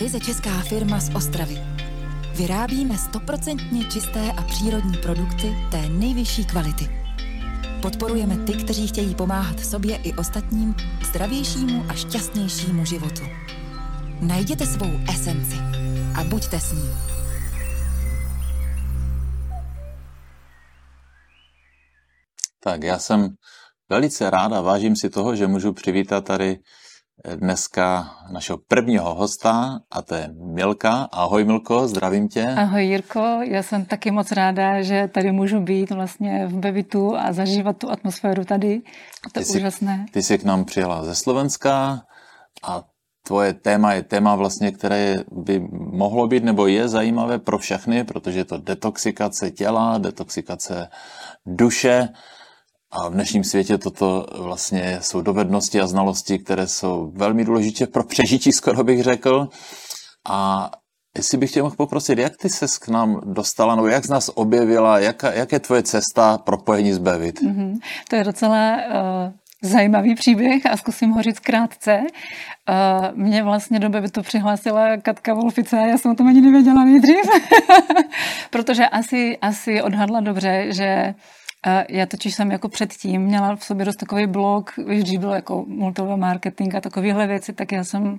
ryze česká firma z Ostravy. Vyrábíme stoprocentně čisté a přírodní produkty té nejvyšší kvality. Podporujeme ty, kteří chtějí pomáhat sobě i ostatním k zdravějšímu a šťastnějšímu životu. Najděte svou esenci a buďte s ní. Tak já jsem velice rád a vážím si toho, že můžu přivítat tady dneska našeho prvního hosta a to je Milka. Ahoj Milko, zdravím tě. Ahoj Jirko, já jsem taky moc ráda, že tady můžu být vlastně v Bevitu a zažívat tu atmosféru tady. To je ty úžasné. Jsi, ty jsi k nám přijela ze Slovenska a tvoje téma je téma vlastně, které by mohlo být nebo je zajímavé pro všechny, protože je to detoxikace těla, detoxikace duše, a v dnešním světě toto vlastně jsou dovednosti a znalosti, které jsou velmi důležité pro přežití, skoro bych řekl. A jestli bych tě mohl poprosit, jak ty se k nám dostala, nebo jak z nás objevila, jak, jak je tvoje cesta propojení s Bevit? Mm-hmm. To je docela uh, zajímavý příběh a zkusím ho říct krátce. Uh, mě vlastně do Bevitu přihlásila Katka Wolfice a já jsem o tom ani nevěděla nejdřív, protože asi, asi odhadla dobře, že já totiž jsem jako předtím měla v sobě dost takový blog, když dřív byl jako multilevel marketing a takovéhle věci, tak já jsem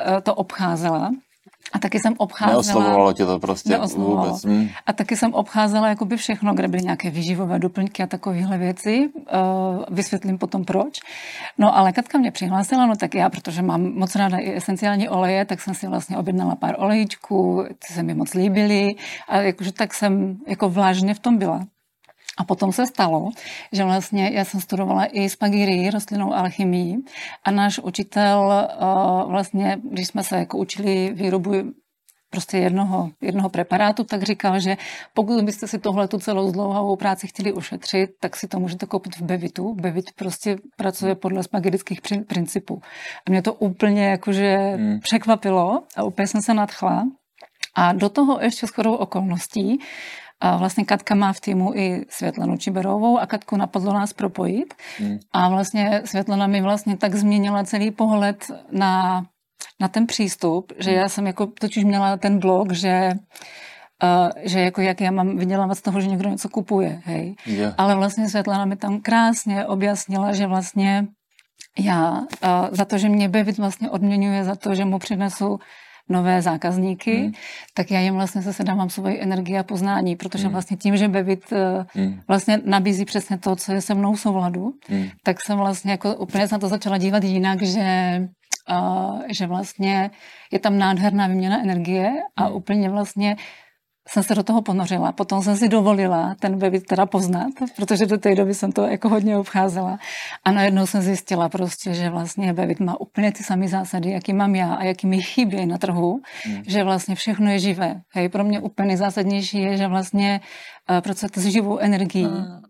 eh, to obcházela. A taky jsem obcházela... Neoslovovalo tě to prostě vůbec. Hmm. A taky jsem obcházela jakoby všechno, kde byly nějaké výživové doplňky a takovéhle věci. Uh, vysvětlím potom proč. No ale Katka mě přihlásila, no tak já, protože mám moc ráda i esenciální oleje, tak jsem si vlastně objednala pár olejčků, ty se mi moc líbily a jakože tak jsem jako vlážně v tom byla. A potom se stalo, že vlastně já jsem studovala i spagirii, rostlinnou alchymii a náš učitel uh, vlastně, když jsme se jako učili výrobu prostě jednoho, jednoho preparátu, tak říkal, že pokud byste si tohle tu celou zdlouhavou práci chtěli ušetřit, tak si to můžete koupit v Bevitu. Bevit prostě pracuje podle spagirických principů. A mě to úplně jakože hmm. překvapilo a úplně jsem se nadchla. A do toho ještě shodou okolností a vlastně Katka má v týmu i Světlanu Čiberovou a Katku napadlo nás propojit. Hmm. A vlastně Světlana mi vlastně tak změnila celý pohled na, na ten přístup, že hmm. já jsem jako totiž měla ten blog, že Uh, že jako jak já mám vydělávat z toho, že někdo něco kupuje, hej. Yeah. Ale vlastně Světlana mi tam krásně objasnila, že vlastně já uh, za to, že mě Bevit vlastně odměňuje za to, že mu přinesu nové zákazníky, hmm. tak já jim vlastně zase dávám svoji energii a poznání, protože hmm. vlastně tím, že Bevit eh, hmm. vlastně nabízí přesně to, co je se mnou v souladu, hmm. tak jsem vlastně jako úplně na to začala dívat jinak, že uh, že vlastně je tam nádherná výměna energie a hmm. úplně vlastně jsem se do toho ponořila. Potom jsem si dovolila ten webit teda poznat, protože do té doby jsem to jako hodně obcházela. A najednou jsem zjistila prostě, že vlastně webit má úplně ty samé zásady, jaký mám já a jaký mi chybí na trhu, hmm. že vlastně všechno je živé. Hej, pro mě úplně nejzásadnější je, že vlastně uh, pracujete s živou energií, hmm.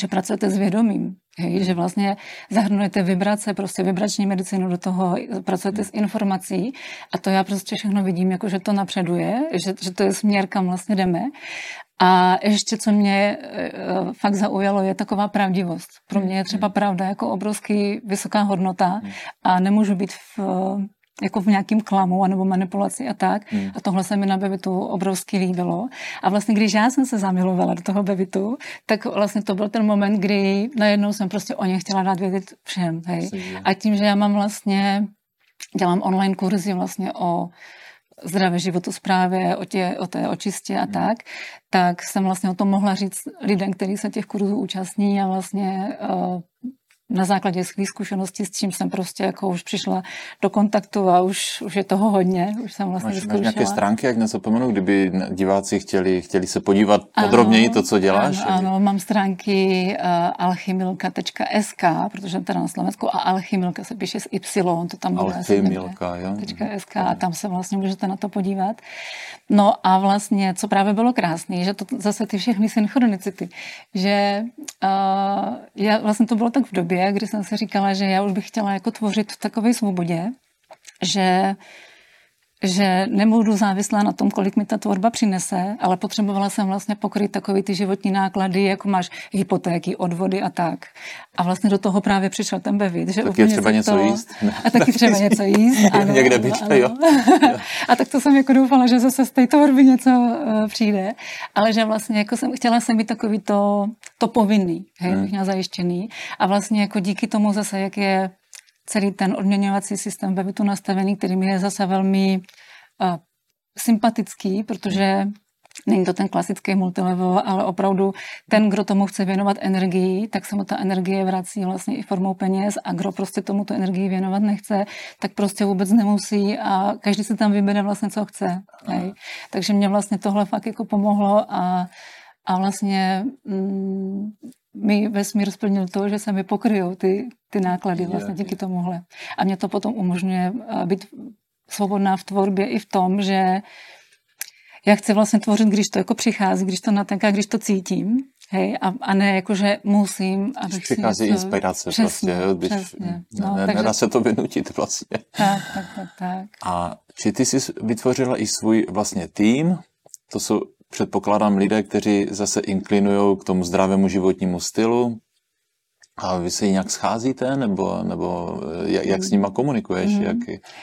že pracujete s vědomím, Hej, že vlastně zahrnujete vibrace, prostě vibrační medicínu do toho, pracujete s informací a to já prostě všechno vidím, jako že to napředuje, že, že to je směr, kam vlastně jdeme. A ještě, co mě uh, fakt zaujalo, je taková pravdivost. Pro mě je třeba pravda jako obrovský vysoká hodnota a nemůžu být v, jako v nějakým klamu nebo manipulaci a tak. Hmm. A tohle se mi na Bevitu obrovsky líbilo. A vlastně, když já jsem se zamilovala do toho Bevitu, tak vlastně to byl ten moment, kdy najednou jsem prostě o ně chtěla dát vědět všem. Hej. A tím, že já mám vlastně, dělám online kurzy vlastně o zdravé životosprávě, o, tě, o té očistě a hmm. tak, tak jsem vlastně o tom mohla říct lidem, kteří se těch kurzů účastní a vlastně uh, na základě svých zkušeností, s čím jsem prostě jako už přišla do kontaktu a už, už je toho hodně, už jsem vlastně máš, máš nějaké stránky, jak nezapomenu, kdyby diváci chtěli, chtěli se podívat ano, podrobněji to, co děláš? Ano, ano mám stránky uh, alchymilka.sk, protože teda na Slovensku a alchymilka se píše s Y, to tam bude Alchymilka, jo. .sk a tam se vlastně můžete na to podívat. No a vlastně, co právě bylo krásné, že to zase ty všechny synchronicity, že uh, já, vlastně to bylo tak v době, kdy jsem si říkala, že já už bych chtěla jako tvořit v takové svobodě, že že nebudu závislá na tom, kolik mi ta tvorba přinese, ale potřebovala jsem vlastně pokryt takový ty životní náklady, jako máš hypotéky, odvody a tak. A vlastně do toho právě přišel ten bevit. Že taky je třeba něco to... jíst. A taky třeba něco jíst. Ano, Někde být, ano. jo. a tak to jsem jako doufala, že zase z té tvorby něco uh, přijde. Ale že vlastně jako jsem, chtěla jsem být takový to, to povinný, hej, hmm. měla zajištěný. A vlastně jako díky tomu zase, jak je celý ten odměňovací systém ve tu nastavený, který mi je zase velmi uh, sympatický, protože Není to ten klasický multilevel, ale opravdu ten, kdo tomu chce věnovat energii, tak se mu ta energie vrací vlastně i formou peněz a kdo prostě tomu tu energii věnovat nechce, tak prostě vůbec nemusí a každý si tam vybere vlastně, co chce. Hej. Takže mě vlastně tohle fakt jako pomohlo a, a vlastně mm, mi vesmír splnil to, že se mi pokryjou ty, ty náklady vlastně díky tomuhle. A mě to potom umožňuje eh, být svobodná v tvorbě i v tom, že já chci vlastně tvořit, když to jako přichází, když to natenká, když to cítím. Hej, a, a ne jako, že musím, abych Přichází něco... inspirace přesně, prostě, když přesně. No, ne, takže... nedá se to vynutit vlastně. Tak, tak, tak, tak. A či ty jsi vytvořila i svůj vlastně tým, to jsou předpokládám lidé, kteří zase inklinují k tomu zdravému životnímu stylu, a vy se nějak scházíte, nebo, nebo jak, jak s nima komunikuješ? Mm. Jak...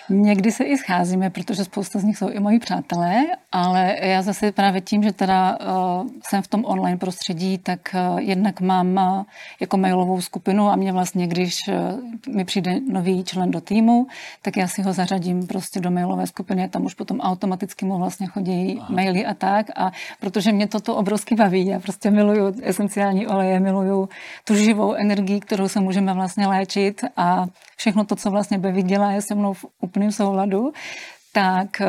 Někdy se i scházíme, protože spousta z nich jsou i moji přátelé, ale já zase právě tím, že teda uh, jsem v tom online prostředí, tak uh, jednak mám uh, jako mailovou skupinu a mě vlastně, když uh, mi přijde nový člen do týmu, tak já si ho zařadím prostě do mailové skupiny, tam už potom automaticky mu vlastně chodí Aha. maily a tak a protože mě toto obrovsky baví, já prostě miluju esenciální oleje, miluju tu živou energii, energii, kterou se můžeme vlastně léčit a všechno to, co vlastně Bevi dělá, je se mnou v úplném souladu, tak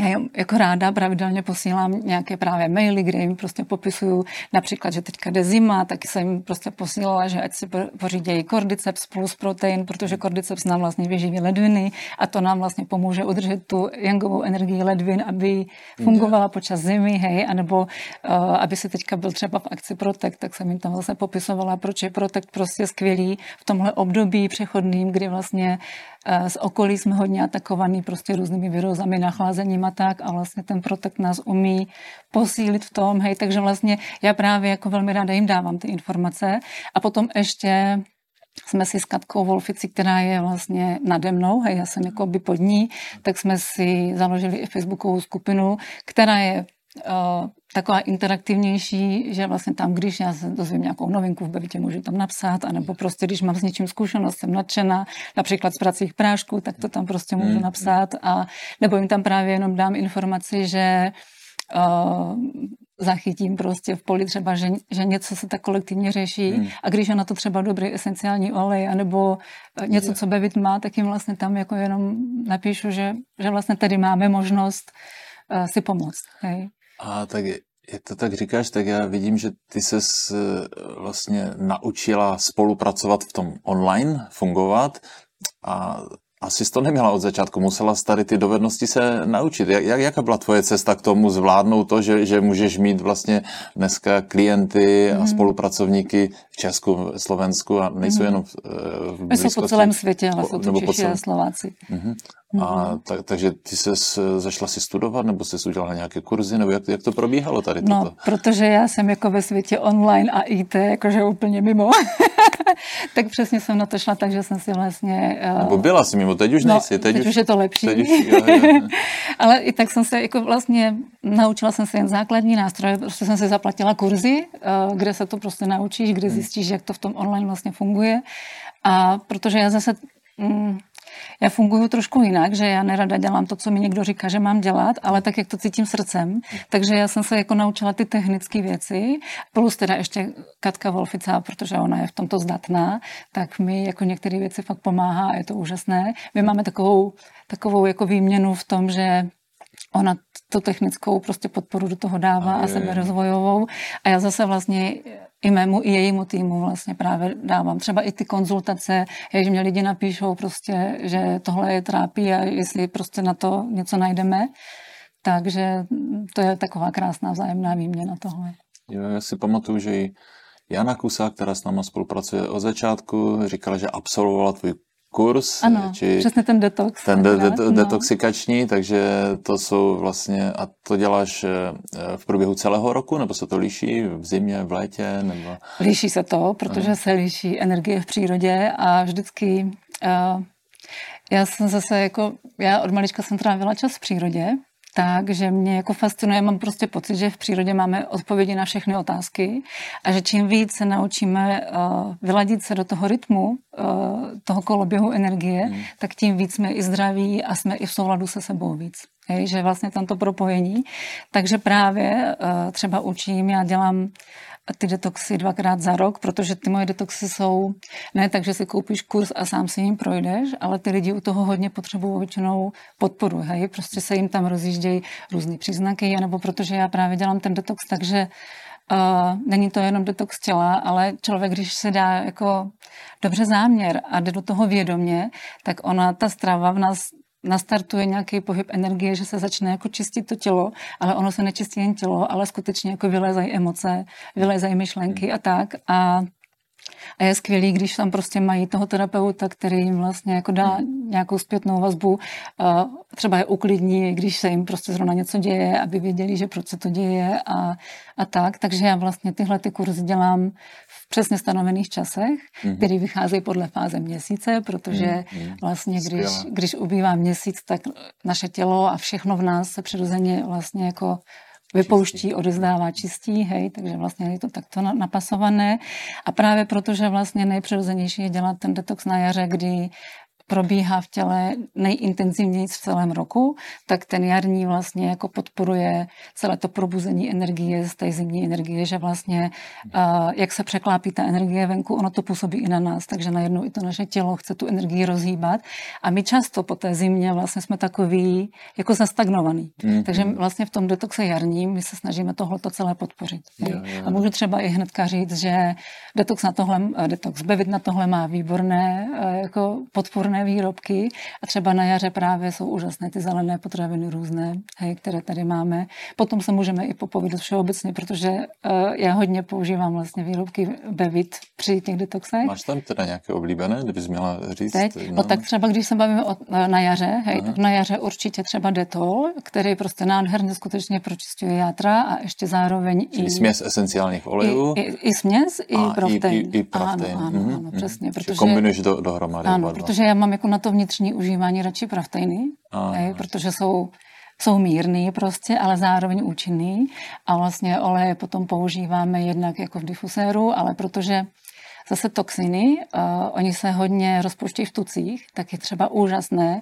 já jako ráda pravidelně posílám nějaké právě maily, kde jim prostě popisuju například, že teďka jde zima, tak jsem jim prostě posílala, že ať si pořídějí kordyceps plus protein, protože kordyceps nám vlastně vyživí ledviny a to nám vlastně pomůže udržet tu jangovou energii ledvin, aby fungovala počas zimy, hej, anebo uh, aby se teďka byl třeba v akci Protect, tak jsem jim tam vlastně popisovala, proč je Protect prostě skvělý v tomhle období přechodným, kdy vlastně uh, z okolí jsme hodně atakovaný prostě různými virozami, nachlázením a tak a vlastně ten protek nás umí posílit v tom, hej, takže vlastně já právě jako velmi ráda jim dávám ty informace. A potom ještě jsme si s Katkou Wolfici, která je vlastně nade mnou, hej, já jsem jako by pod ní, tak jsme si založili i facebookovou skupinu, která je taková interaktivnější, že vlastně tam, když já se dozvím nějakou novinku v Bevitě, můžu tam napsat, anebo prostě, když mám s něčím zkušenost, jsem nadšená, například z pracích prášků, tak to tam prostě můžu mm. napsat a nebo jim tam právě jenom dám informaci, že uh, zachytím prostě v poli třeba, že, že něco se tak kolektivně řeší hmm. a když je na to třeba dobrý esenciální olej anebo něco, co Bevit má, tak jim vlastně tam jako jenom napíšu, že, že vlastně tady máme možnost uh, si pomoct. Hej. A tak jak to tak říkáš, tak já vidím, že ty se vlastně naučila spolupracovat v tom online, fungovat a asi jsi to neměla od začátku, musela tady ty dovednosti se naučit. Jak, jak, jaká byla tvoje cesta k tomu zvládnout to, že, že můžeš mít vlastně dneska klienty a mm. spolupracovníky v Česku, Slovensku a nejsou mm. jenom v, eh, v blízkosti. Jsou po celém světě, ale jsou to Češi celém... a Slováci. Mm. A mhm. tak, takže ty se zašla si studovat, nebo jsi udělala nějaké kurzy, nebo jak, jak to probíhalo tady no, toto? protože já jsem jako ve světě online a IT, jakože úplně mimo. tak přesně jsem na to šla, takže jsem si vlastně... Uh... Nebo byla jsi mimo, teď už no, nejsi. Teď, teď už, je to lepší. Teď už, jo, jo. Ale i tak jsem se jako vlastně naučila jsem se jen základní nástroje, prostě jsem si zaplatila kurzy, uh, kde se to prostě naučíš, kde hmm. zjistíš, jak to v tom online vlastně funguje. A protože já zase... Mm, já funguji trošku jinak, že já nerada dělám to, co mi někdo říká, že mám dělat, ale tak, jak to cítím srdcem. Takže já jsem se jako naučila ty technické věci, plus teda ještě Katka Wolfica, protože ona je v tomto zdatná, tak mi jako některé věci fakt pomáhá a je to úžasné. My máme takovou, takovou jako výměnu v tom, že ona tu technickou prostě podporu do toho dává a, a seberozvojovou. A já zase vlastně i mému, i jejímu týmu vlastně právě dávám. Třeba i ty konzultace, že mě lidi napíšou prostě, že tohle je trápí a jestli prostě na to něco najdeme. Takže to je taková krásná vzájemná výměna tohle. Jo, já si pamatuju, že i Jana Kusa, která s náma spolupracuje od začátku, říkala, že absolvovala tvůj kurz. Ano, či přesně ten detox. Ten de- de- no. detoxikační, takže to jsou vlastně, a to děláš eh, v průběhu celého roku, nebo se to liší v zimě, v létě? Nebo... Líší se to, protože Aha. se liší energie v přírodě a vždycky uh, já jsem zase jako, já od malička jsem trávila čas v přírodě, tak, že mě jako fascinuje, mám prostě pocit, že v přírodě máme odpovědi na všechny otázky a že čím víc se naučíme uh, vyladit se do toho rytmu, uh, toho koloběhu energie, mm. tak tím víc jsme i zdraví a jsme i v souladu se sebou víc. Hej, že vlastně tam to propojení. Takže právě uh, třeba učím, já dělám ty detoxy dvakrát za rok, protože ty moje detoxy jsou ne tak, že si koupíš kurz a sám si jim projdeš, ale ty lidi u toho hodně potřebují většinou podporu. Hej? Prostě se jim tam rozjíždějí různé příznaky, nebo protože já právě dělám ten detox, takže Uh, není to jenom detox těla, ale člověk, když se dá jako dobře záměr a jde do toho vědomě, tak ona, ta strava v nás nastartuje nějaký pohyb energie, že se začne jako čistit to tělo, ale ono se nečistí jen tělo, ale skutečně jako vylezají emoce, vylezají myšlenky a tak. A a je skvělý, když tam prostě mají toho terapeuta, který jim vlastně jako dá nějakou zpětnou vazbu, třeba je uklidní, když se jim prostě zrovna něco děje, aby věděli, že proč se to děje a, a tak. Takže já vlastně tyhle ty kurzy dělám přesně stanovených časech, mm-hmm. který vycházejí podle fáze měsíce, protože mm-hmm. vlastně, když, když ubývá měsíc, tak naše tělo a všechno v nás se přirozeně vlastně jako vypouští, čistí. odezdává, čistí, hej, takže vlastně je to takto napasované. A právě protože vlastně nejpřirozenější je dělat ten detox na jaře, kdy probíhá v těle nejintenzivněji v celém roku, tak ten jarní vlastně jako podporuje celé to probuzení energie z té zimní energie, že vlastně jak se překlápí ta energie venku, ono to působí i na nás, takže najednou i to naše tělo chce tu energii rozhýbat a my často po té zimě vlastně jsme takový jako zastagnovaný. Mm-hmm. Takže vlastně v tom detoxe jarním my se snažíme tohle to celé podpořit. Jo, jo. A můžu třeba i hnedka říct, že detox na tohle, detox bevit na tohle má výborné jako podporné zelené výrobky a třeba na jaře právě jsou úžasné ty zelené potraviny různé, hej, které tady máme. Potom se můžeme i popovídat všeobecně, protože uh, já hodně používám vlastně výrobky Bevit při těch detoxech. Máš tam teda nějaké oblíbené, kdybys měla říct? Teď? No. no tak třeba, když se bavíme o, na jaře, hej, tak na jaře určitě třeba Detol, který prostě nádherně skutečně pročistuje játra a ještě zároveň Čili i... směs esenciálních olejů? I, i, i směs, i a proftein. I, i, i proftein. Ano, ano, ano, mm-hmm. přesně. Protože, kombinuješ do, dohromady. Ano, protože já mám mám jako na to vnitřní užívání radši praftejny, je, protože jsou jsou mírný prostě, ale zároveň účinný. A vlastně oleje potom používáme jednak jako v difuséru, ale protože zase toxiny, uh, oni se hodně rozpouští v tucích, tak je třeba úžasné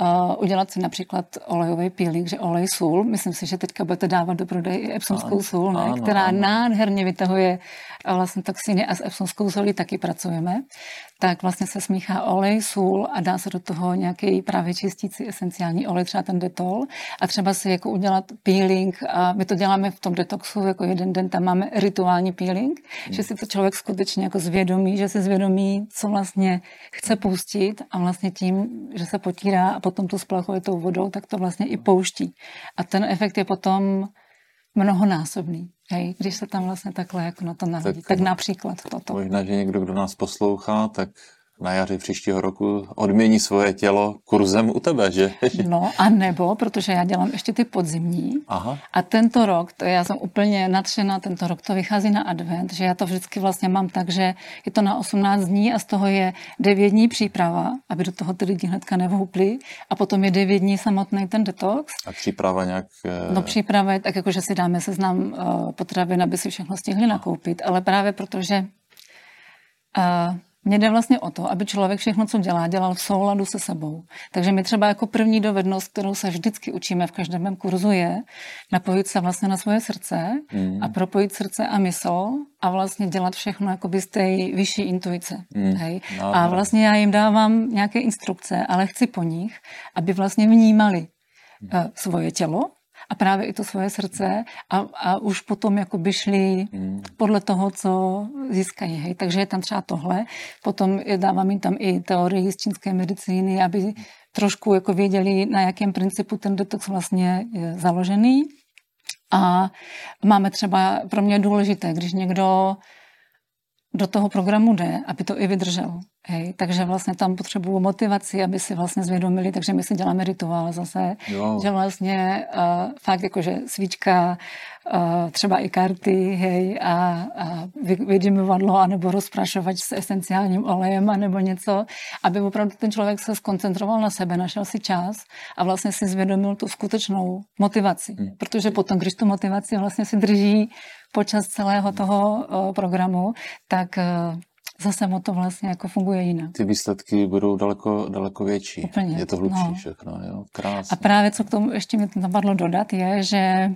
uh, udělat si například olejový peeling, že olej sůl. Myslím si, že teďka budete dávat do prodeje i epsonskou sůl, ne? Ano, která ano. nádherně vytahuje vlastně toxiny a s epsonskou solí taky pracujeme tak vlastně se smíchá olej, sůl a dá se do toho nějaký právě čistící esenciální olej, třeba ten detol a třeba si jako udělat peeling a my to děláme v tom detoxu, jako jeden den tam máme rituální peeling, hmm. že si to člověk skutečně jako zvědomí, že si zvědomí, co vlastně chce pustit a vlastně tím, že se potírá a potom to splachuje tou vodou, tak to vlastně i pouští. A ten efekt je potom mnohonásobný. Hej, když se tam vlastně takhle jako na to nahodí. Tak, tak například toto. Možná, že někdo, kdo nás poslouchá, tak na jaře příštího roku odmění svoje tělo kurzem u tebe, že? No a nebo, protože já dělám ještě ty podzimní Aha. a tento rok, to já jsem úplně nadšená, tento rok to vychází na advent, že já to vždycky vlastně mám tak, že je to na 18 dní a z toho je 9 dní příprava, aby do toho ty lidi hnedka nevhoupli a potom je 9 dní samotný ten detox. A příprava nějak... Eh, no příprava je tak, jako že si dáme seznam eh, potravin, aby si všechno stihli nakoupit, ale právě protože uh, mně jde vlastně o to, aby člověk všechno, co dělá, dělal v souladu se sebou. Takže my třeba jako první dovednost, kterou se vždycky učíme v každém mém kurzu, je napojit se vlastně na svoje srdce mm. a propojit srdce a mysl a vlastně dělat všechno jako z té vyšší intuice. Mm. Hej? No, a vlastně já jim dávám nějaké instrukce, ale chci po nich, aby vlastně vnímali mm. uh, svoje tělo, a právě i to svoje srdce a, a už potom jako by šli hmm. podle toho, co získají. Hej. Takže je tam třeba tohle. Potom dávám jim tam i teorii z čínské medicíny, aby trošku jako věděli, na jakém principu ten detox vlastně je založený. A máme třeba, pro mě důležité, když někdo do toho programu jde, aby to i vydržel. Hej, takže vlastně tam potřebuju motivaci, aby si vlastně zvědomili, takže my si děláme rituál zase, jo. že vlastně uh, fakt jakože svíčka, uh, třeba i karty, hej, a, a vydimivadlo, anebo rozprašovač s esenciálním olejem, anebo něco, aby opravdu ten člověk se skoncentroval na sebe, našel si čas a vlastně si zvědomil tu skutečnou motivaci. Hmm. Protože potom, když tu motivaci vlastně si drží počas celého toho programu, tak uh, zase mu to vlastně jako funguje jinak. Ty výsledky budou daleko, daleko větší. Úplně. Je to hlubší no. všechno, jo? Krásně. A právě co k tomu ještě mi napadlo dodat, je, že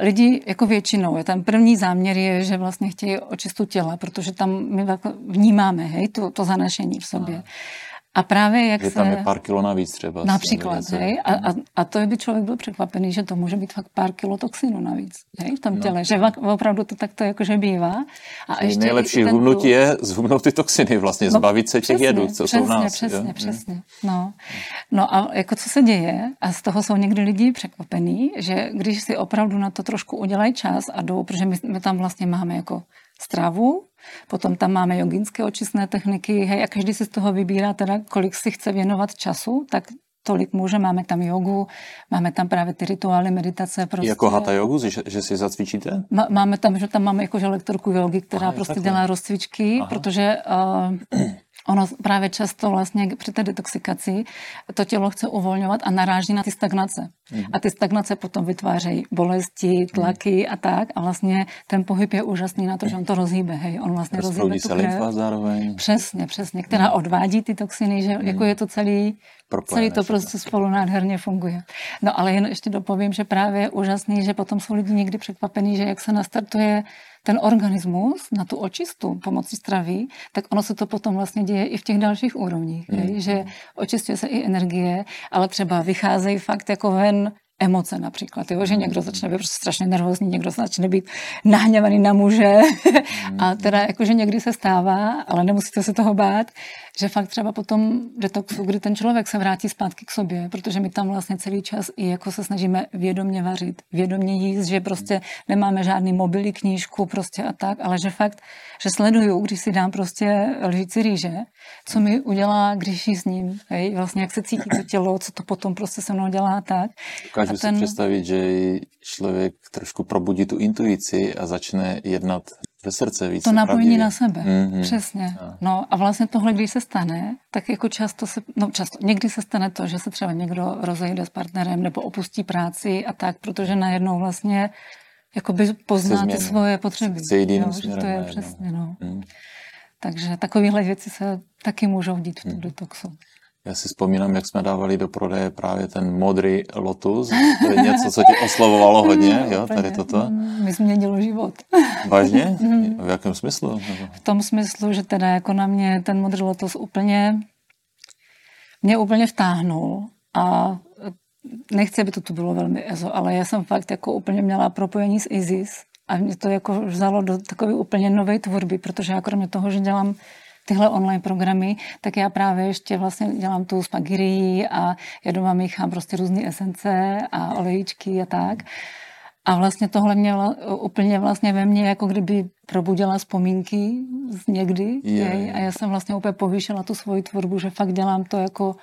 Lidi jako většinou, je ten první záměr je, že vlastně chtějí očistu těla, protože tam my vnímáme, hej, to, to zanašení v sobě. A právě jak je se... tam je pár kilo navíc třeba. Například, hej? A, a, a to by člověk byl překvapený, že to může být fakt pár kilo toxinu navíc, hej? V tom no. těle, že opravdu to takto jakože bývá. A ještě nejlepší hubnutí je zhubnout ty toxiny, vlastně no, zbavit se těch jedů, co přesně, jsou v nás. Přesně, jo? přesně, no. no a jako co se děje, a z toho jsou někdy lidi překvapení, že když si opravdu na to trošku udělají čas a jdou, protože my, my tam vlastně máme jako stravu, Potom tam máme joginské očistné techniky, hej, a každý si z toho vybírá teda, kolik si chce věnovat času, tak tolik může, máme tam jogu, máme tam právě ty rituály, meditace. Prostě. Jako hatha jogu, že, že si zacvičíte? Má, máme tam, že tam máme jakože lektorku jogy, která Aha, prostě takhle. dělá rozcvičky, Aha. protože uh, Ono právě často vlastně při té detoxikaci to tělo chce uvolňovat a naráží na ty stagnace. Mm. A ty stagnace potom vytvářejí bolesti, tlaky mm. a tak. A vlastně ten pohyb je úžasný na to, že on to rozhýbe. Hej, on vlastně rozhýbe tu krev. zároveň. Přesně, přesně. Která mm. odvádí ty toxiny, že mm. jako je to celý Celý to prostě spolu nádherně funguje. No ale jen ještě dopovím, že právě je úžasný, že potom jsou lidi někdy překvapení, že jak se nastartuje ten organismus na tu očistu pomocí stravy, tak ono se to potom vlastně děje i v těch dalších úrovních. Mm. že očistuje se i energie, ale třeba vycházejí fakt jako ven emoce například, jo? že někdo začne být prostě strašně nervózní, někdo začne být nahněvaný na muže a teda jakože někdy se stává, ale nemusíte se toho bát, že fakt třeba po tom detoxu, kdy ten člověk se vrátí zpátky k sobě, protože my tam vlastně celý čas i jako se snažíme vědomně vařit, vědomně jíst, že prostě nemáme žádný mobily, knížku prostě a tak, ale že fakt, že sleduju, když si dám prostě lžíci rýže, co mi udělá, když jí s ním, hej, vlastně jak se cítí to tělo, co to potom prostě se mnou dělá tak. Dokážu ten... si představit, že člověk trošku probudí tu intuici a začne jednat ve srdce víc. To napojení na sebe, mm-hmm. přesně. A. No a vlastně tohle, když se stane, tak jako často se, no často, někdy se stane to, že se třeba někdo rozejde s partnerem nebo opustí práci a tak, protože najednou vlastně jakoby pozná ty svoje potřeby. Chce jít jiným směrem. To je přesně, no. Mm. Takže takovéhle věci se taky můžou dít v tom mm. detoxu. Já si vzpomínám, jak jsme dávali do prodeje právě ten modrý Lotus. To je něco, co ti oslovovalo hodně, jo, tady toto. Mm, mi změnilo život. Vážně? Mm. V jakém smyslu? V tom smyslu, že teda jako na mě ten modrý Lotus úplně mě úplně vtáhnul a nechci, aby to tu bylo velmi ezo, ale já jsem fakt jako úplně měla propojení s Isis a mě to jako vzalo do takové úplně nové tvorby, protože já kromě toho, že dělám tyhle online programy, tak já právě ještě vlastně dělám tu spagirii a já doma míchám prostě různé esence a olejíčky a tak. A vlastně tohle mě úplně vlastně ve mně jako kdyby probudila vzpomínky z někdy. Yeah. A já jsem vlastně úplně povýšila tu svoji tvorbu, že fakt dělám to jako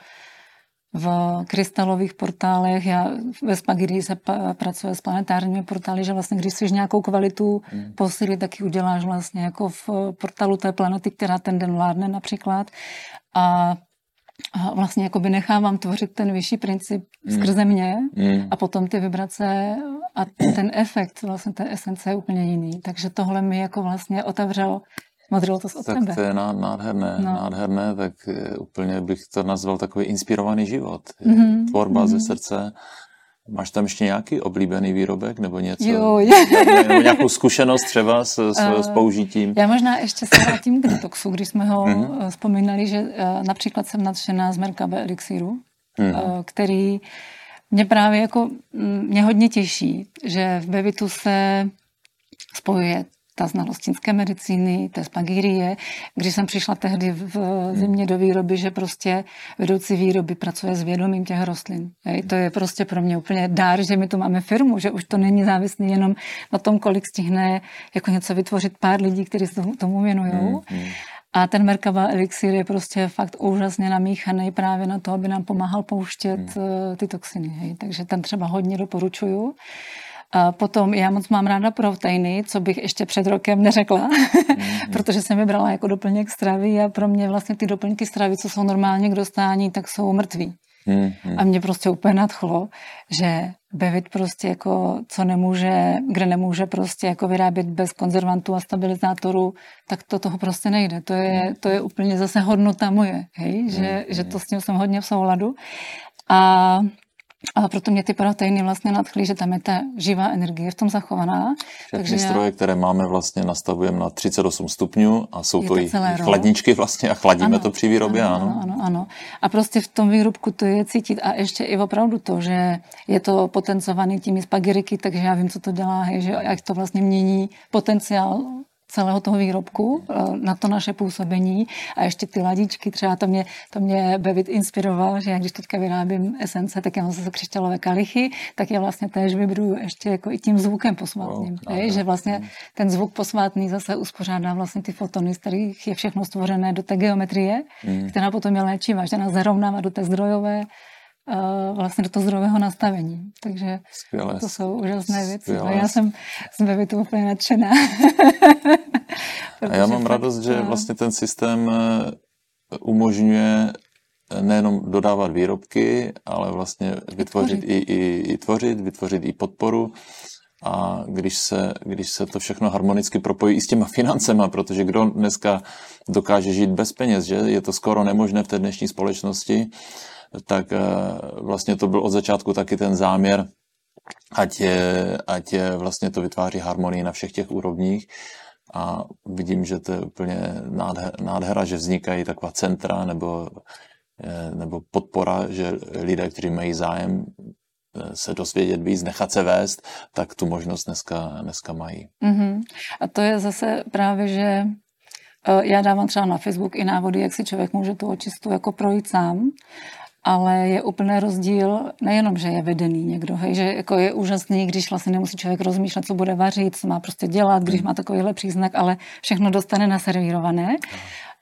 v krystalových portálech. Já ve Spagirii se pracuje s planetárními portály, že vlastně když jsi nějakou kvalitu hmm. posily, tak ji uděláš vlastně jako v portálu té planety, která ten den vládne například. A a vlastně jakoby nechávám tvořit ten vyšší princip hmm. skrze mě mm. a potom ty vibrace a ten efekt vlastně té esence je úplně jiný. Takže tohle mi jako vlastně otevřelo Modrilo to od tak tebe. to je nádherné, no. nádherné, tak úplně bych to nazval takový inspirovaný život. Mm-hmm. Tvorba mm-hmm. ze srdce. Máš tam ještě nějaký oblíbený výrobek nebo něco? Jo, je. Nebo nějakou zkušenost třeba s, s, uh, s použitím? Já možná ještě se vrátím k detoxu, když jsme ho mm-hmm. vzpomínali, že například jsem nadšená z Merkabe Elixíru, mm-hmm. který mě právě jako, mm, mě hodně těší, že v Bevitu se spojuje ta znalost čínské medicíny, té spagírie. Když jsem přišla tehdy v zimě do výroby, že prostě vedoucí výroby pracuje s vědomím těch rostlin. Hej, to je prostě pro mě úplně dár, že my tu máme firmu, že už to není závislý jenom na tom, kolik stihne jako něco vytvořit pár lidí, kteří se tomu věnují. Mm-hmm. A ten Merkava elixír je prostě fakt úžasně namíchaný právě na to, aby nám pomáhal pouštět hmm. ty toxiny. Hej. Takže ten třeba hodně doporučuju. A potom já moc mám ráda proteiny, co bych ještě před rokem neřekla, mm-hmm. protože jsem je brala jako doplněk stravy a pro mě vlastně ty doplňky stravy, co jsou normálně k dostání, tak jsou mrtví. Mm-hmm. A mě prostě úplně nadchlo, že bevit prostě jako, co nemůže, kde nemůže prostě jako vyrábět bez konzervantů a stabilizátorů, tak to toho prostě nejde. To je, to je úplně zase hodnota moje, hej? Že, mm-hmm. že to s tím jsem hodně v souladu. A ale proto mě ty proteiny vlastně nadchly, že tam je ta živá energie v tom zachovaná. Všechny takže stroje, já... které máme, vlastně nastavujeme na 38 stupňů a jsou je to, i chladničky vlastně a chladíme ano, to při výrobě, ano, ano. Ano, ano. A prostě v tom výrobku to je cítit a ještě i opravdu to, že je to potencovaný těmi spagiriky, takže já vím, co to dělá, že jak to vlastně mění potenciál celého toho výrobku eh, na to naše působení a ještě ty ladičky, třeba to mě, to mě Bevit inspiroval, že já když teďka vyrábím esence, tak já mám zase křišťálové kalichy, tak je vlastně též vybruju ještě jako i tím zvukem posvátným. Wow, je, že vlastně ten zvuk posvátný zase uspořádá vlastně ty fotony, z kterých je všechno stvořené do té geometrie, mm. která potom je léčivá, že nás zarovnává do té zdrojové vlastně do toho zdrového nastavení. Takže Skvěle. to jsou úžasné věci. Skvěle. Já jsem z Bevitu úplně nadšená. A já mám radost, že vlastně ten systém eh, umožňuje eh, nejenom dodávat výrobky, ale vlastně vytvořit i, i, i tvořit, vytvořit i podporu. A když se, když se to všechno harmonicky propojí i s těma financema, protože kdo dneska dokáže žít bez peněz, že je to skoro nemožné v té dnešní společnosti, tak eh, vlastně to byl od začátku taky ten záměr, ať, je, ať je vlastně to vytváří harmonii na všech těch úrovních a vidím, že to je úplně nádhera, že vznikají taková centra nebo, eh, nebo podpora, že lidé, kteří mají zájem eh, se dozvědět víc, nechat se vést, tak tu možnost dneska, dneska mají. Mm-hmm. A to je zase právě, že já dávám třeba na Facebook i návody, jak si člověk může tu očistu jako projít sám ale je úplný rozdíl, nejenom, že je vedený někdo, hej, že jako je úžasný, když vlastně nemusí člověk rozmýšlet, co bude vařit, co má prostě dělat, když má takovýhle příznak, ale všechno dostane naservírované.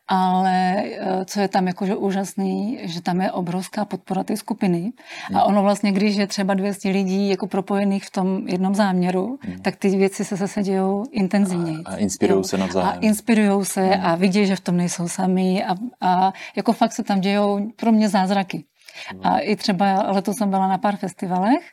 Ale eh, co je tam jakože úžasný, že tam je obrovská podpora té skupiny. A ono vlastně, když je třeba 200 lidí jako propojených v tom jednom záměru, hmm. tak ty věci se zase dějou intenzivněji. A, a inspirují se navzájem. A inspirují se hmm. a vidí, že v tom nejsou sami a, a jako fakt se tam dějou pro mě zázraky. A i třeba letos jsem byla na pár festivalech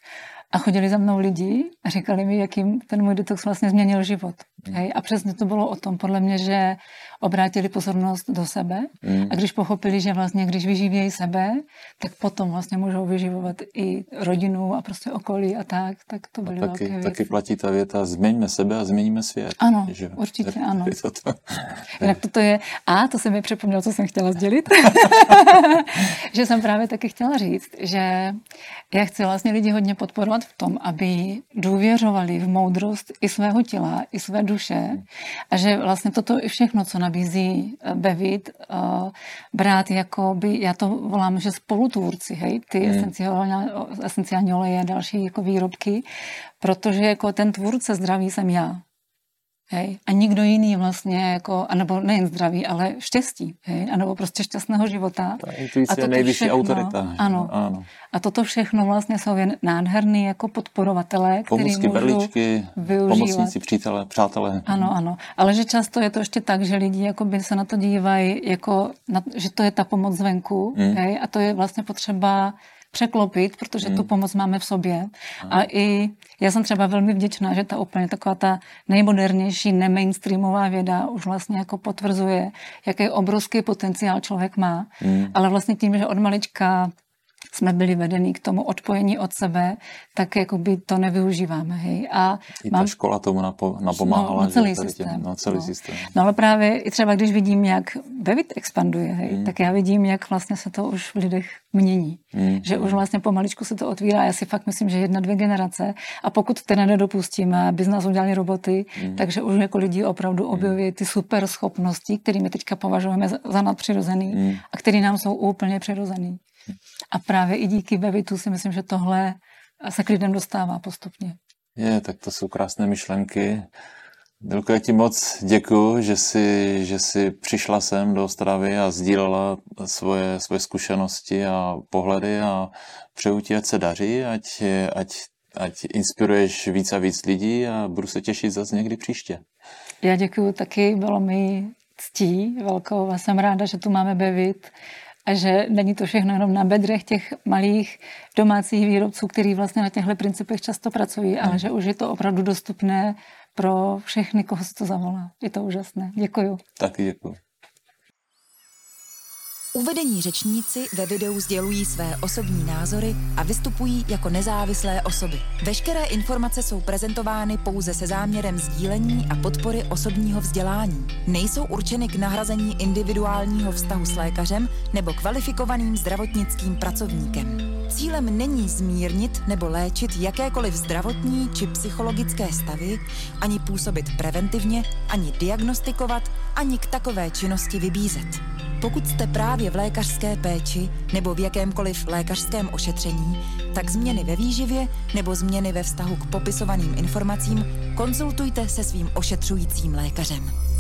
a chodili za mnou lidi a říkali mi, jakým ten můj detox vlastně změnil život. Mm. Hej? A přesně to bylo o tom, podle mě, že obrátili pozornost do sebe mm. a když pochopili, že vlastně, když vyživějí sebe, tak potom vlastně můžou vyživovat i rodinu a prostě okolí a tak, tak to byly a taky, velké věci. Taky platí ta věta, změňme sebe a změníme svět. Ano, že? určitě ano. To to. Jinak toto je, a to se mi připomnělo, co jsem chtěla sdělit, že jsem právě taky chtěla říct, že já chci vlastně lidi hodně podporovat v tom, aby důvěřovali v moudrost i svého těla, i své duše a že vlastně toto i všechno, co nabízí eh, Bevit, uh, brát jako by, já to volám, že spolutvůrci, hej, ty hmm. esenciální, esenciální oleje a další jako výrobky, protože jako ten tvůrce zdraví jsem já. Hej? A nikdo jiný vlastně, jako, anebo nejen zdraví, ale štěstí, hej? anebo prostě šťastného života. Ta intuice je nejvyšší všechno, autorita. Ano. ano. A toto všechno vlastně jsou jen nádherný jako podporovatelé, který můžou berličky, využívat. Pomocníci, přítele, přátelé. Ano, ano. Ale že často je to ještě tak, že lidi jako by se na to dívají, jako na, že to je ta pomoc zvenku hmm. hej? a to je vlastně potřeba překlopit, protože hmm. tu pomoc máme v sobě. A i já jsem třeba velmi vděčná, že ta úplně taková ta nejmodernější, nemainstreamová věda už vlastně jako potvrzuje, jaký obrovský potenciál člověk má. Hmm. Ale vlastně tím, že od malička jsme byli vedeni k tomu odpojení od sebe, tak jakoby to nevyužíváme. Hej. A I ta mám... škola tomu napo, napomáhala. No, no celý systém. Těm, no, celý no. systém. No ale právě i třeba, když vidím, jak Bevit expanduje, hej, hmm. tak já vidím, jak vlastně se to už v lidech mění. Hmm. Že už vlastně pomaličku se to otvírá. Já si fakt myslím, že jedna, dvě generace. A pokud teda nedopustíme, aby z nás udělali roboty, hmm. takže už jako lidi opravdu hmm. objeví ty super schopnosti, kterými teďka považujeme za nadpřirozený hmm. a které nám jsou úplně přirozený. A právě i díky Bevitu si myslím, že tohle se k lidem dostává postupně. Je, tak to jsou krásné myšlenky. Dilko, já ti moc děkuji, že jsi, že jsi přišla sem do Ostravy a sdílela svoje, svoje zkušenosti a pohledy a přeju ti, ať se daří, ať, ať, ať inspiruješ víc a víc lidí a budu se těšit zase někdy příště. Já děkuji taky, bylo mi ctí velkou a jsem ráda, že tu máme Bevit a že není to všechno jenom na bedrech těch malých domácích výrobců, kteří vlastně na těchto principech často pracují, ale že už je to opravdu dostupné pro všechny, koho se to zavolá. Je to úžasné. Děkuju. Taky děkuju. Uvedení řečníci ve videu sdělují své osobní názory a vystupují jako nezávislé osoby. Veškeré informace jsou prezentovány pouze se záměrem sdílení a podpory osobního vzdělání. Nejsou určeny k nahrazení individuálního vztahu s lékařem nebo kvalifikovaným zdravotnickým pracovníkem. Cílem není zmírnit nebo léčit jakékoliv zdravotní či psychologické stavy, ani působit preventivně, ani diagnostikovat, ani k takové činnosti vybízet. Pokud jste právě v lékařské péči nebo v jakémkoliv lékařském ošetření, tak změny ve výživě nebo změny ve vztahu k popisovaným informacím konzultujte se svým ošetřujícím lékařem.